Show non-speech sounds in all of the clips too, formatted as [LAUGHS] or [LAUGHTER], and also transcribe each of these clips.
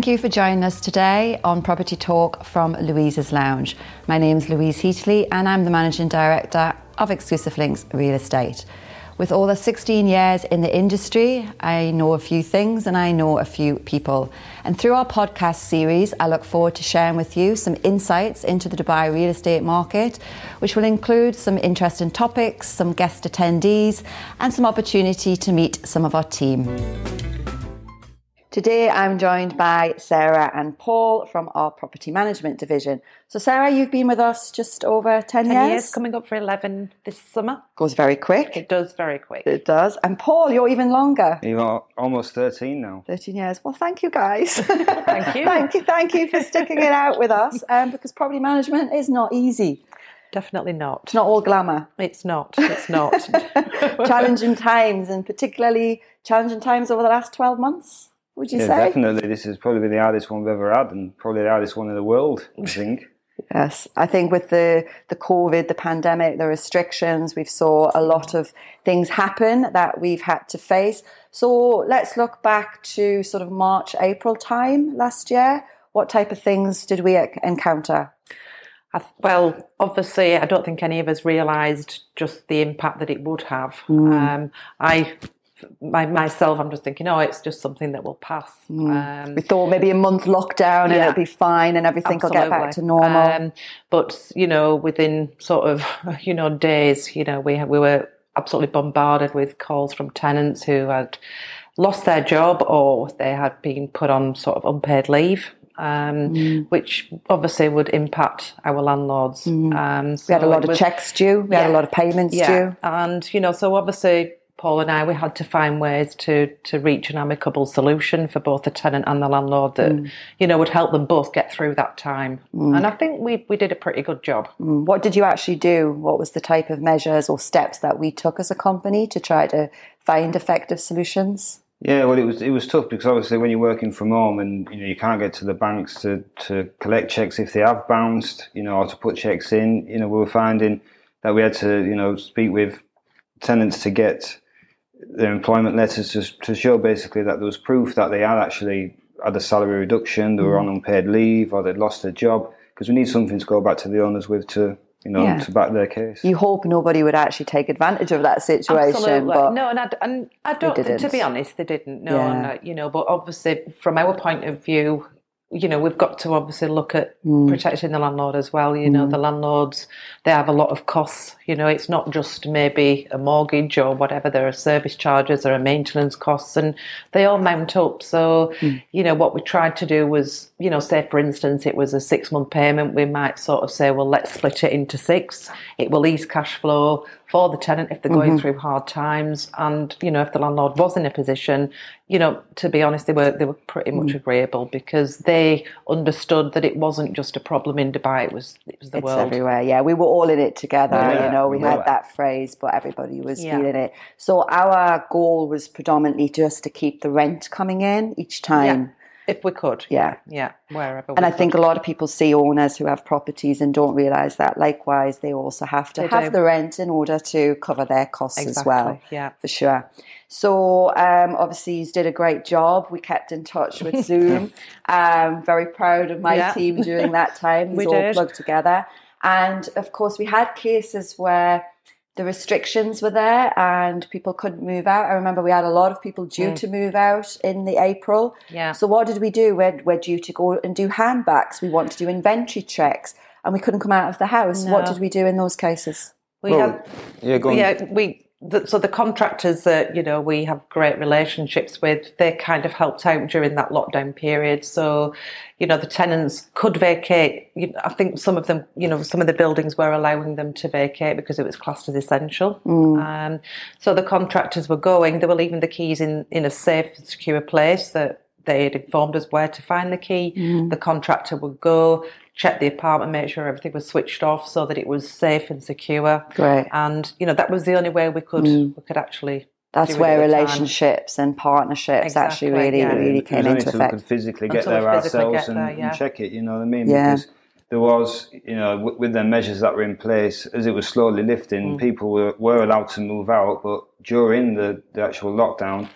Thank you for joining us today on Property Talk from Louise's Lounge. My name is Louise Heatley and I'm the Managing Director of Exclusive Links Real Estate. With over 16 years in the industry, I know a few things and I know a few people. And through our podcast series, I look forward to sharing with you some insights into the Dubai real estate market, which will include some interesting topics, some guest attendees, and some opportunity to meet some of our team. Today I'm joined by Sarah and Paul from our property management division. So, Sarah, you've been with us just over 10, 10 years? years, coming up for 11 this summer. Goes very quick. It does very quick. It does. And Paul, you're even longer. You're almost 13 now. 13 years. Well, thank you guys. [LAUGHS] thank you. thank you. Thank you for sticking it out with us um, because property management is not easy. Definitely not. It's not all glamour. It's not. It's not. [LAUGHS] challenging times and particularly challenging times over the last 12 months would you yeah, say? Definitely, this is probably the hardest one we've ever had, and probably the hardest one in the world. I [LAUGHS] think. Yes, I think with the the COVID, the pandemic, the restrictions, we've saw a lot of things happen that we've had to face. So let's look back to sort of March, April time last year. What type of things did we encounter? well, obviously, I don't think any of us realised just the impact that it would have. Mm. Um, I my, myself, I'm just thinking, oh, it's just something that will pass. Mm. Um, we thought maybe a month lockdown and it'll be fine and everything absolutely. will get back to normal. Um, but you know, within sort of [LAUGHS] you know days, you know, we we were absolutely bombarded with calls from tenants who had lost their job or they had been put on sort of unpaid leave. Um, mm. which obviously would impact our landlords. Mm. Um, so we had a lot of was, checks due. We yeah, had a lot of payments yeah. due, and you know, so obviously Paul and I, we had to find ways to to reach an amicable solution for both the tenant and the landlord that mm. you know would help them both get through that time. Mm. And I think we we did a pretty good job. Mm. What did you actually do? What was the type of measures or steps that we took as a company to try to find effective solutions? Yeah, well, it was it was tough because obviously when you're working from home and you know you can't get to the banks to to collect checks if they have bounced, you know, or to put checks in. You know, we were finding that we had to you know speak with tenants to get their employment letters to, to show basically that there was proof that they had actually had a salary reduction, they were on mm. unpaid leave, or they'd lost their job. Because we need something to go back to the owners with to you know, yeah. to back their case. You hope nobody would actually take advantage of that situation. Absolutely. But no, and I, and I don't, to be honest, they didn't. No, yeah. and, uh, you know, but obviously from our point of view, you know, we've got to obviously look at mm. protecting the landlord as well. You know, mm. the landlords, they have a lot of costs. You know, it's not just maybe a mortgage or whatever. There are service charges, there are maintenance costs, and they all mount up. So, mm. you know, what we tried to do was, you know, say for instance, it was a six month payment, we might sort of say, well, let's split it into six. It will ease cash flow for the tenant if they're going mm-hmm. through hard times. And, you know, if the landlord was in a position, you know, to be honest, they were they were pretty much mm. agreeable because they understood that it wasn't just a problem in Dubai, it was it was the it's world. everywhere. Yeah. We were all in it together, yeah, you know, we, we had that phrase, but everybody was yeah. feeling it. So our goal was predominantly just to keep the rent coming in each time. Yeah if we could. Yeah. Yeah. Wherever. And I could. think a lot of people see owners who have properties and don't realise that. Likewise, they also have to they have do. the rent in order to cover their costs exactly. as well. Yeah. For sure. So um, obviously, you did a great job. We kept in touch with [LAUGHS] Zoom. um, very proud of my yeah. team during that time. [LAUGHS] we all did. plugged together. And of course, we had cases where the restrictions were there and people couldn't move out. I remember we had a lot of people due mm. to move out in the April. Yeah. So what did we do? We're, we're due to go and do handbacks. We want to do inventory checks and we couldn't come out of the house. No. What did we do in those cases? We well, had, yeah, go on. yeah, we the, so the contractors that you know we have great relationships with, they kind of helped out during that lockdown period. So, you know, the tenants could vacate. You know, I think some of them, you know, some of the buildings were allowing them to vacate because it was classed as essential. Mm. Um, so the contractors were going. They were leaving the keys in in a safe, secure place that they had informed us where to find the key. Mm. The contractor would go, check the apartment, make sure everything was switched off so that it was safe and secure. Great. And you know that was the only way we could mm. we could actually. That's where relationships time. and partnerships exactly, actually really yeah. really came into effect. We could physically get Until there physically ourselves get there, and, yeah. and, check it. You know what I mean? Yeah. Because there was, you know, w- with the measures that were in place, as it was slowly lifting, mm. people were, were allowed to move out, but during the, the actual lockdown,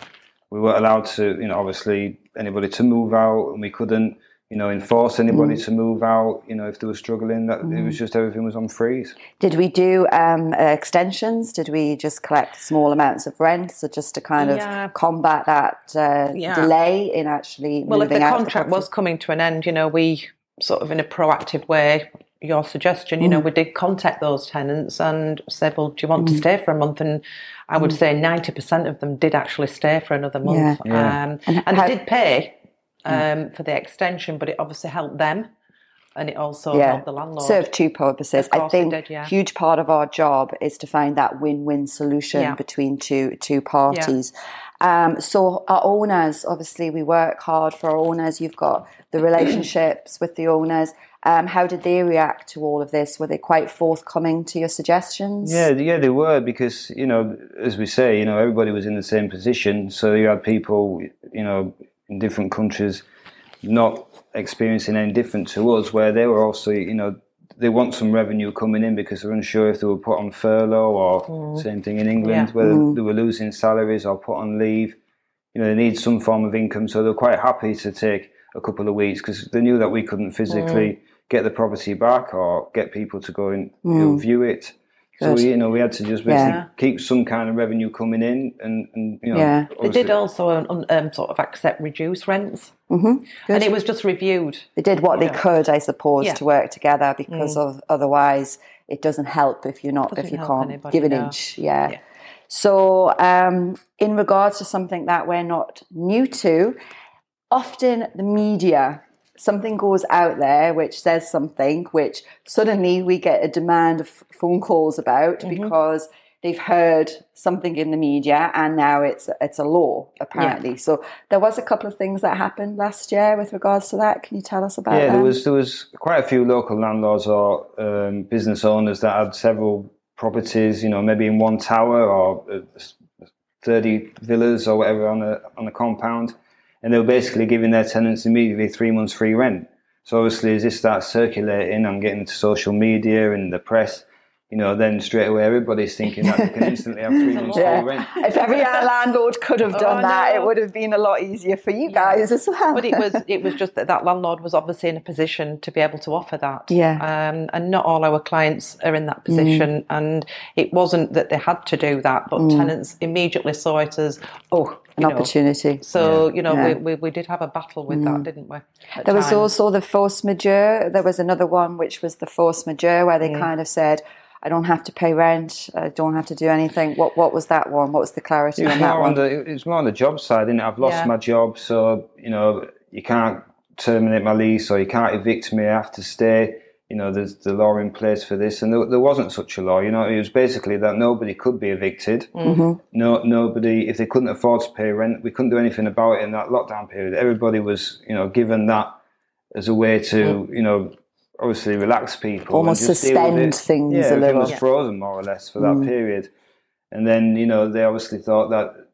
we weren't allowed to, you know, obviously anybody to move out, and we couldn't you know, enforce anybody mm. to move out. You know, if they were struggling, that mm. it was mm. just everything was on freeze. Did we do um, uh, extensions? Did we just collect small amounts of rent, so just to kind yeah. of combat that uh, yeah. delay in actually well, if the contract the was coming to an end, you know, we sort of in a proactive way. Your suggestion, you mm. know, we did contact those tenants and said, "Well, do you want to mm. stay for a month?" And I would mm. say ninety percent of them did actually stay for another month, yeah. Um, and, and how, they did pay um, for the extension, but it obviously helped them and it also yeah. helped the landlord. Served two purposes. I think a yeah. huge part of our job is to find that win-win solution yeah. between two two parties. Um, so our owners, obviously, we work hard for our owners. You've got the relationships with the owners. Um, how did they react to all of this? Were they quite forthcoming to your suggestions? Yeah, yeah, they were because you know, as we say, you know, everybody was in the same position. So you had people, you know, in different countries not experiencing any different to us, where they were also, you know, they want some revenue coming in because they're unsure if they were put on furlough or mm. same thing in England, yeah. whether mm. they were losing salaries or put on leave. You know, they need some form of income, so they're quite happy to take a couple of weeks because they knew that we couldn't physically mm. get the property back or get people to go and you know, mm. view it. So we, you know, we had to just basically yeah. keep some kind of revenue coming in, and, and you know, yeah. They did also um, um, sort of accept reduced rents, mm-hmm. and it was just reviewed. They did what they could, I suppose, yeah. to work together because mm. of otherwise it doesn't help if you're not doesn't if you can't anybody, give an no. inch. Yeah. yeah. So, um, in regards to something that we're not new to, often the media something goes out there which says something which suddenly we get a demand of phone calls about mm-hmm. because they've heard something in the media and now it's it's a law apparently yeah. so there was a couple of things that happened last year with regards to that can you tell us about yeah them? there was there was quite a few local landlords or um, business owners that had several properties you know maybe in one tower or uh, 30 villas or whatever on a on a compound and they were basically giving their tenants immediately three months free rent. So obviously, as this starts circulating and getting into social media and the press, you know, then straight away everybody's thinking that they can instantly have [LAUGHS] three months yeah. free rent. If every landlord could have done oh, that, it would have been a lot easier for you guys as well. But it was it was just that that landlord was obviously in a position to be able to offer that. Yeah. Um, and not all our clients are in that position, mm. and it wasn't that they had to do that, but mm. tenants immediately saw it as oh an know. opportunity. So, yeah. you know, yeah. we, we, we, did have a battle with mm. that, didn't we? There was also the force majeure. There was another one which was the force majeure where they mm. kind of said, I don't have to pay rent. I don't have to do anything. What what was that one? What was the clarity on that one? On the, it was more on the job side, it? I've lost yeah. my job, so you know you can't terminate my lease or you can't evict me. I have to stay you know, there's the law in place for this, and there, there, wasn't such a law. You know, it was basically that nobody could be evicted. Mm-hmm. No, nobody, if they couldn't afford to pay rent, we couldn't do anything about it in that lockdown period. Everybody was, you know, given that as a way to, mm. you know, obviously relax people, almost suspend things yeah, a little. was frozen more or less for that mm. period, and then you know they obviously thought that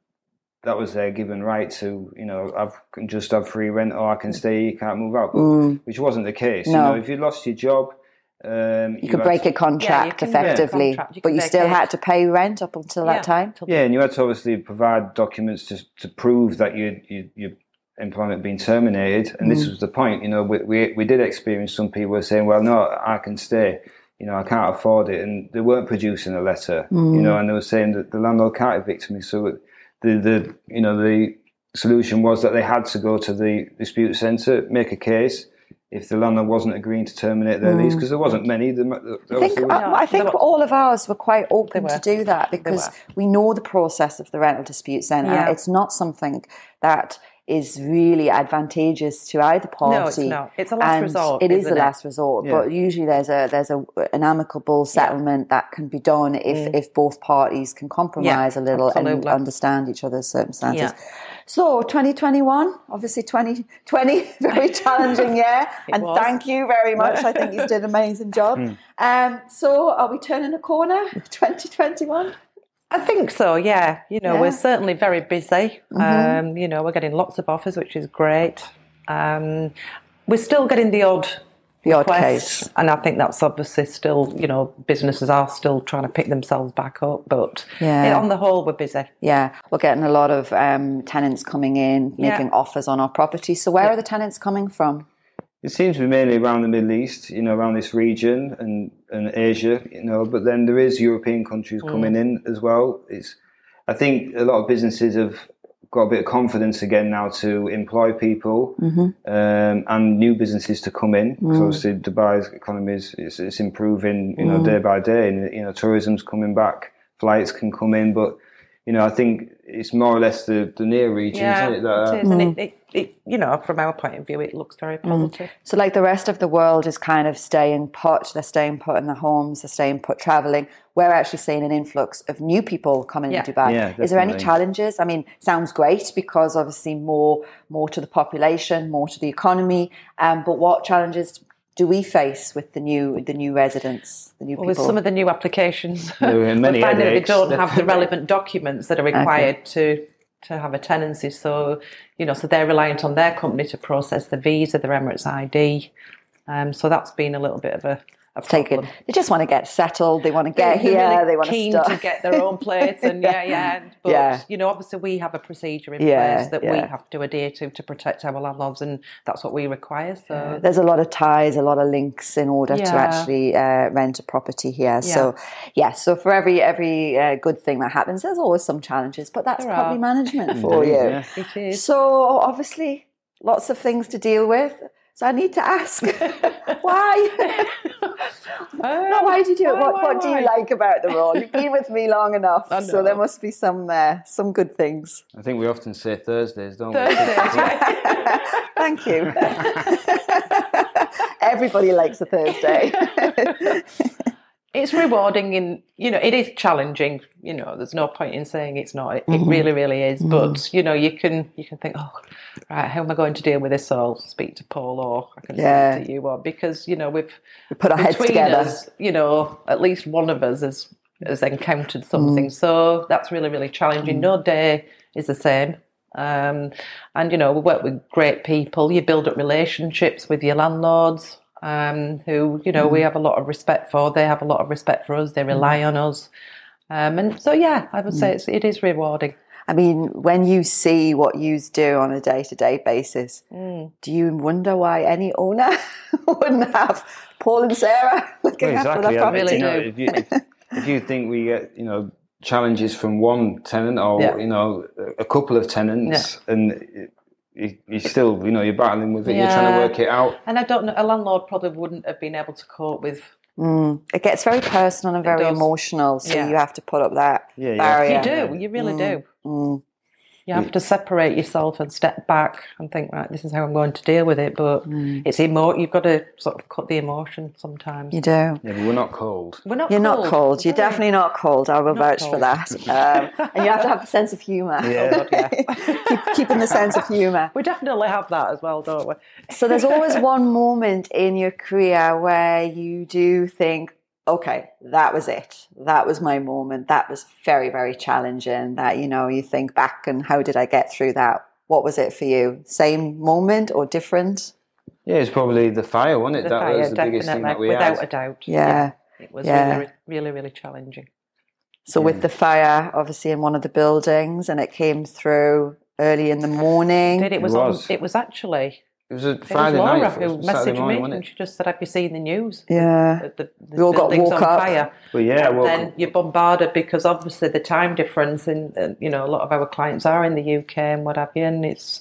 that was their given right to, you know, I can just have free rent or I can stay, you can't move out, mm. which wasn't the case. No. You know, if you lost your job, um, you, you could break to, a contract yeah, effectively, contract. You but you still had to pay rent up until yeah. that time. Yeah, and you had to obviously provide documents to to prove that you, you your employment being terminated. And mm. this was the point. You know, we, we we did experience some people were saying, "Well, no, I can stay." You know, I can't afford it, and they weren't producing a letter. Mm. You know, and they were saying that the landlord can't evict me, so the, the you know the solution was that they had to go to the dispute centre, make a case if the landlord wasn't agreeing to terminate their mm. lease because there wasn't many. There, I think, I, I think all of ours were quite open were. to do that because we know the process of the rental dispute centre. Yeah. It's not something that is really advantageous to either party. No, it's not. It's a last and resort. It is a last resort, yeah. but usually there's a there's a an amicable settlement yeah. that can be done if mm. if both parties can compromise yeah, a little absolutely. and understand each other's circumstances. So 2021, obviously 2020, [LAUGHS] very [LAUGHS] challenging year, and was. thank you very much. I think you did an amazing job. [LAUGHS] Mm. Um, so are we turning a corner? 2021. I think so, yeah. You know, yeah. we're certainly very busy. Mm-hmm. Um, you know, we're getting lots of offers, which is great. Um, we're still getting the odd the odd case. And I think that's obviously still, you know, businesses are still trying to pick themselves back up. But yeah. on the whole, we're busy. Yeah, we're getting a lot of um, tenants coming in, making yeah. offers on our property. So where yeah. are the tenants coming from? It seems to be mainly around the Middle East, you know, around this region and, and Asia, you know, but then there is European countries mm. coming in as well. It's, I think a lot of businesses have got a bit of confidence again now to employ people mm-hmm. um, and new businesses to come in. Because mm. obviously Dubai's economy is it's, it's improving, you know, mm. day by day, and you know, tourism's coming back, flights can come in, but you know, I think it's more or less the, the near regions, yeah, it? That, it is, and it, it, it, you know, from our point of view, it looks very positive. Mm. So, like the rest of the world is kind of staying put, they're staying put in their homes, they're staying put traveling. We're actually seeing an influx of new people coming yeah. to Dubai. Yeah, is there any challenges? I mean, sounds great because obviously more more to the population, more to the economy. Um, but what challenges do we face with the new the new residents, the new well, people? With some of the new applications, [LAUGHS] we're [LAUGHS] finding that they don't [LAUGHS] have the relevant documents that are required okay. to to have a tenancy. So you know, so they're reliant on their company to process the visa, their Emirates ID. Um, so that's been a little bit of a take it. They just want to get settled. They want to get They're here. Really they want keen to, to get their own place, and yeah, yeah. [LAUGHS] But yeah. you know, obviously, we have a procedure in yeah, place that yeah. we have to adhere to to protect our landlords, and that's what we require. So yeah. there's a lot of ties, a lot of links in order to actually uh, rent a property here. So yeah, so for every every uh, good thing that happens, there's always some challenges, but that's there probably are. management [LAUGHS] for you. It is. So obviously, lots of things to deal with. So I need to ask, [LAUGHS] why? no, why did you do it? What, what do you like about the role? You've been with me long enough, so there must be some uh, some good things. I think we often say Thursdays, don't Thursdays, we? [LAUGHS] Thank you. [LAUGHS] Everybody likes a Thursday it's rewarding in you know it is challenging you know there's no point in saying it's not it, mm-hmm. it really really is mm-hmm. but you know you can you can think oh right how am i going to deal with this so i'll speak to paul or i can yeah. speak to you or because you know we've we put our heads together us, you know at least one of us has has encountered something mm. so that's really really challenging mm. no day is the same um, and you know we work with great people you build up relationships with your landlords um, who you know mm. we have a lot of respect for. They have a lot of respect for us. They rely mm. on us, um, and so yeah, I would say mm. it's, it is rewarding. I mean, when you see what you do on a day to day basis, mm. do you wonder why any owner [LAUGHS] wouldn't have Paul and Sarah [LAUGHS] looking well, exactly. after their property? You know, if, you, if, if you think we get, you know, challenges from one tenant or yeah. you know a couple of tenants yeah. and you, you still, you know, you're battling with it. Yeah. You're trying to work it out. And I don't know. A landlord probably wouldn't have been able to cope with. Mm. It gets very personal and very emotional, so yeah. you have to put up that yeah, barrier. You do. You really mm. do. Mm. You have to separate yourself and step back and think, right, this is how I'm going to deal with it. But mm. it's emo. You've got to sort of cut the emotion sometimes. You do. Yeah, but we're not cold. We're not. You're cold. not cold. You're definitely not cold. I will vouch cold. for that. [LAUGHS] Um, and you have to have a sense of humour. Yeah. Oh, God, yeah. [LAUGHS] Keep, keeping the sense of humour. We definitely have that as well, don't we? so there's always one moment in your career where you do think, okay, that was it. That was my moment. That was very, very challenging. That, you know, you think back and how did I get through that? What was it for you? Same moment or different? Yeah, it's probably the fire, wasn't it? The that fire, was the biggest thing that we without had. a doubt. Yeah. yeah. It was yeah. really, really, really challenging. So yeah. with the fire, obviously in one of the buildings, and it came through early in the morning. It, it was, it was. On, it was actually it was a Friday it was Laura night. who messaged morning, me and she just said, "I'd be seeing the news." Yeah, the, the, the all got woke on up. fire. Well, yeah, and then you're bombarded because obviously the time difference, and uh, you know, a lot of our clients are in the UK and what have you, and it's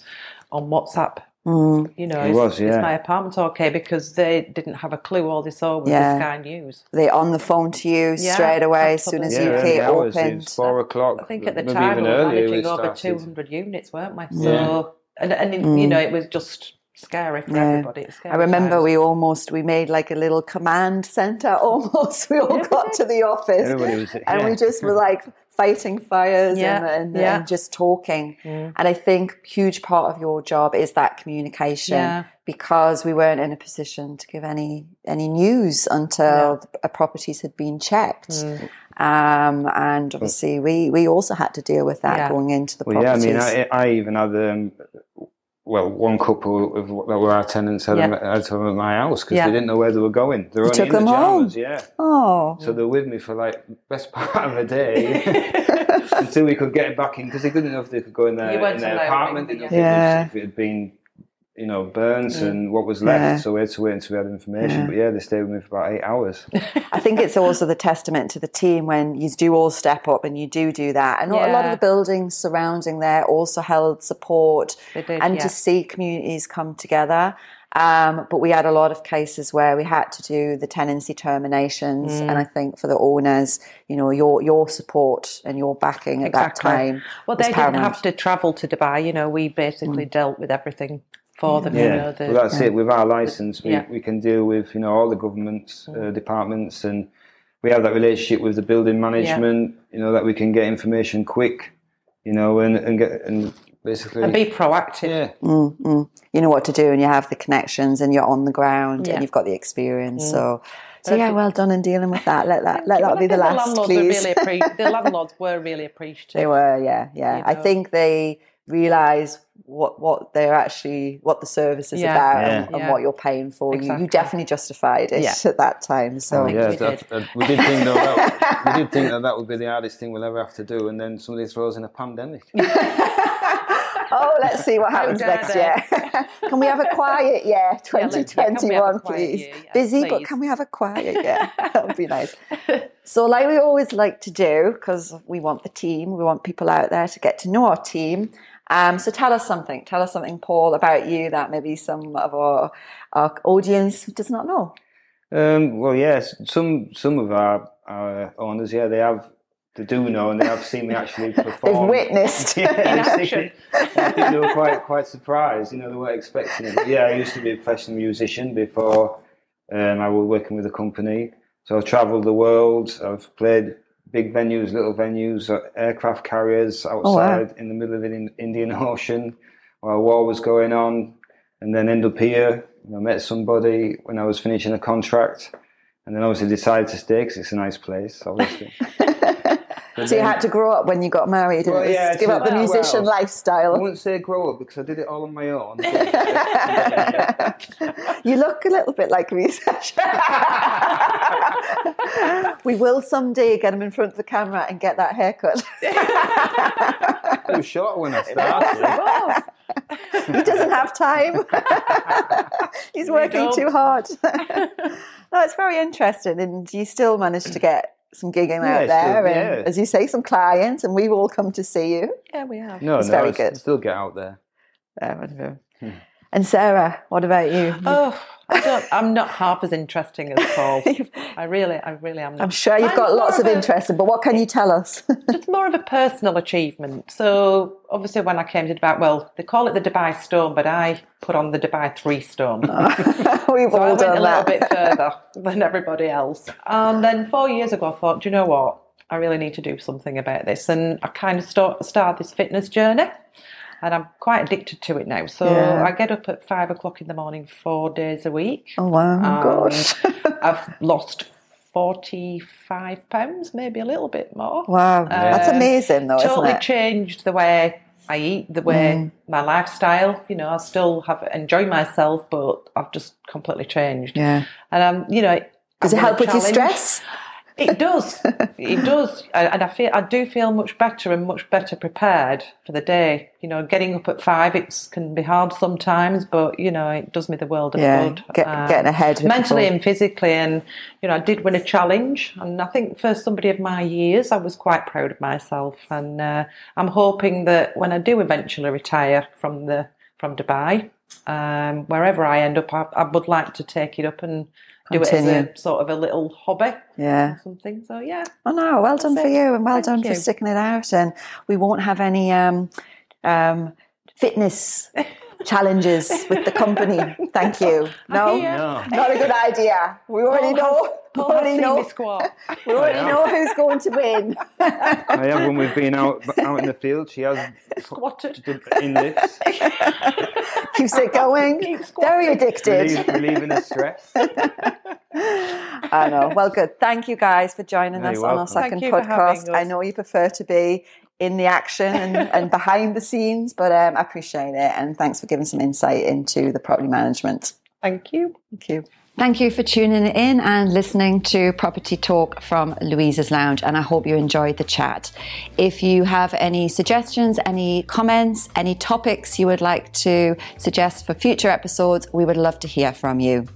on WhatsApp. Mm. You know, it was, yeah. is my apartment okay? Because they didn't have a clue. All they saw was yeah. the Sky News. They on the phone to you yeah, straight away absolutely. as soon as yeah, UK opened. four o'clock. I think at the time we were managing over two hundred units, weren't we? So, and and mm. you know, it was just scary for yeah. everybody. I remember times. we almost we made like a little command center. [LAUGHS] Almost, we all yeah, got to the office, was, yeah. and we just were [LAUGHS] like fighting fires and, and, and, just talking. And I think huge part of your job is that communication because we weren't in a position to give any any news until a properties had been checked. Mm. Um, and obviously, we, we also had to deal with that going into the well, properties. Yeah, I mean, I, I even had um, well, one couple of, that were our tenants had, yeah. them, had them at my house because yeah. they didn't know where they were going. They were you only took them the home. yeah. Oh. So they were with me for like best [LAUGHS] part of a day [LAUGHS] until we could get back in because they didn't know if they could go in their, in their apartment. They didn't know yeah. if it had been you know, burns mm. and what was left. Yeah. So we had to wait until we had information. Yeah. But yeah, they stayed with me for about eight hours. [LAUGHS] I think it's also the testament to the team when you do all step up and you do do that. And yeah. a lot of the buildings surrounding there also held support did, and to see communities come together. Um, but we had a lot of cases where we had to do the tenancy terminations, mm. and I think for the owners, you know, your your support and your backing at exactly. that time. Well, they didn't have to travel to Dubai. You know, we basically mm. dealt with everything for them. Yeah, you know, the, well, that's yeah. it. With our license, we, yeah. we can deal with you know all the government uh, mm. departments, and we have that relationship with the building management. Yeah. You know that we can get information quick. You know, and and get and basically and be proactive. Yeah, mm, mm. you know what to do, and you have the connections, and you're on the ground, and you've got the experience. Mm. So. So yeah, well done in dealing with that. Let that let that be the last, the please. Really appre- the landlords were really [LAUGHS] appreciative. They were, yeah, yeah. You know? I think they realise what what they're actually what the service is yeah. about yeah. And, and, what you're paying for. Exactly. You, you, definitely justified it [LAUGHS] at that time. So oh, yeah, we did. That, uh, we did think that, we did think that that would be the hardest thing we'll ever have to do, and then somebody throws in a pandemic. [LAUGHS] oh, let's see what happens next year. [LAUGHS] can we have a quiet year, 2021, yeah, please? Year, Busy, please. but can we have a quiet year? that would be nice. So, like we always like to do, because we want the team, we want people out there to get to know our team. Um, so tell us something. Tell us something, Paul, about you that maybe some of our, our audience does not know. Um, well, yes, some some of our, our owners, yeah, they have they do know and they have seen me actually [LAUGHS] perform. They've witnessed [LAUGHS] yeah, in action. I think they were quite quite surprised. You know, they weren't expecting it. But yeah, I used to be a professional musician before um, I was working with a company. So I've travelled the world. I've played big venues, little venues, uh, aircraft carriers outside oh, wow. in the middle of the Indian [LAUGHS] Ocean while war was going on, and then end up here. You know, met somebody when I was finishing a contract, and then obviously decided to stay because it's a nice place, obviously. [LAUGHS] so then, you had to grow up when you got married and well, yeah, give so, up the musician well, lifestyle. I wouldn't say grow up because I did it all on my own. [LAUGHS] [LAUGHS] you look a little bit like a musician. [LAUGHS] we will someday get him in front of the camera and get that haircut. was short when I started. he doesn't have time. He's working too hard. no, it's very interesting, and you still managed to get some gigging yeah, out there, still, and as you say, some clients, and we've all come to see you. Yeah, we have. No, it's no, very good. Still get out there. Yeah, hmm. And Sarah, what about you? Oh, I am not half as interesting as Paul. [LAUGHS] I really, I really am. Not. I'm sure you've I'm got lots of, of interest, but what can you tell us? [LAUGHS] it's more of a personal achievement. So obviously, when I came to Dubai, well, they call it the Dubai Stone, but I put on the Dubai Three Stone. [LAUGHS] We've so all I went a little bit further than everybody else. And then four years ago, I thought, do you know what? I really need to do something about this, and I kind of start start this fitness journey and I'm quite addicted to it now. So yeah. I get up at five o'clock in the morning four days a week. Oh wow, gosh! [LAUGHS] I've lost 45 pounds, maybe a little bit more. Wow, that's um, amazing though, totally changed the way I eat, the way mm. my lifestyle. You know, I still have enjoy myself, but I've just completely changed. Yeah, and um, you know, does it help with your stress? It does. it does. [LAUGHS] And I feel I do feel much better and much better prepared for the day. You know, getting up at five it can be hard sometimes, but you know, it does me the world of yeah, good. Get, um, getting ahead mentally and physically and you know, I did win a challenge and I think for somebody of my years I was quite proud of myself and uh, I'm hoping that when I do eventually retire from the from Dubai, um, wherever I end up I, I would like to take it up and Continue. do it as a sort of a little hobby. Yeah. something. So yeah. Oh no, well done for you and well Thank done you. for sticking it out. And we won't have any um, um, fitness [LAUGHS] challenges with the company. Thank you. No, no, not a good idea. We already know. [LAUGHS] We already know. We already know who's going to win. [LAUGHS] I have when we've been out out in the field. She has squatted [LAUGHS] in lifts. Keeps it going. Very addicted. Relieve, relieving the stress. I know. Well, good. Thank you guys for joining us on our second podcast. I know you prefer to be in the action and, [LAUGHS] and behind the scenes, but um, I appreciate it. And thanks for giving some insight into the property management. Thank you. Thank you. Thank you for tuning in and listening to Property Talk from Louisa's Lounge, and I hope you enjoyed the chat. If you have any suggestions, any comments, any topics you would like to suggest for future episodes, we would love to hear from you.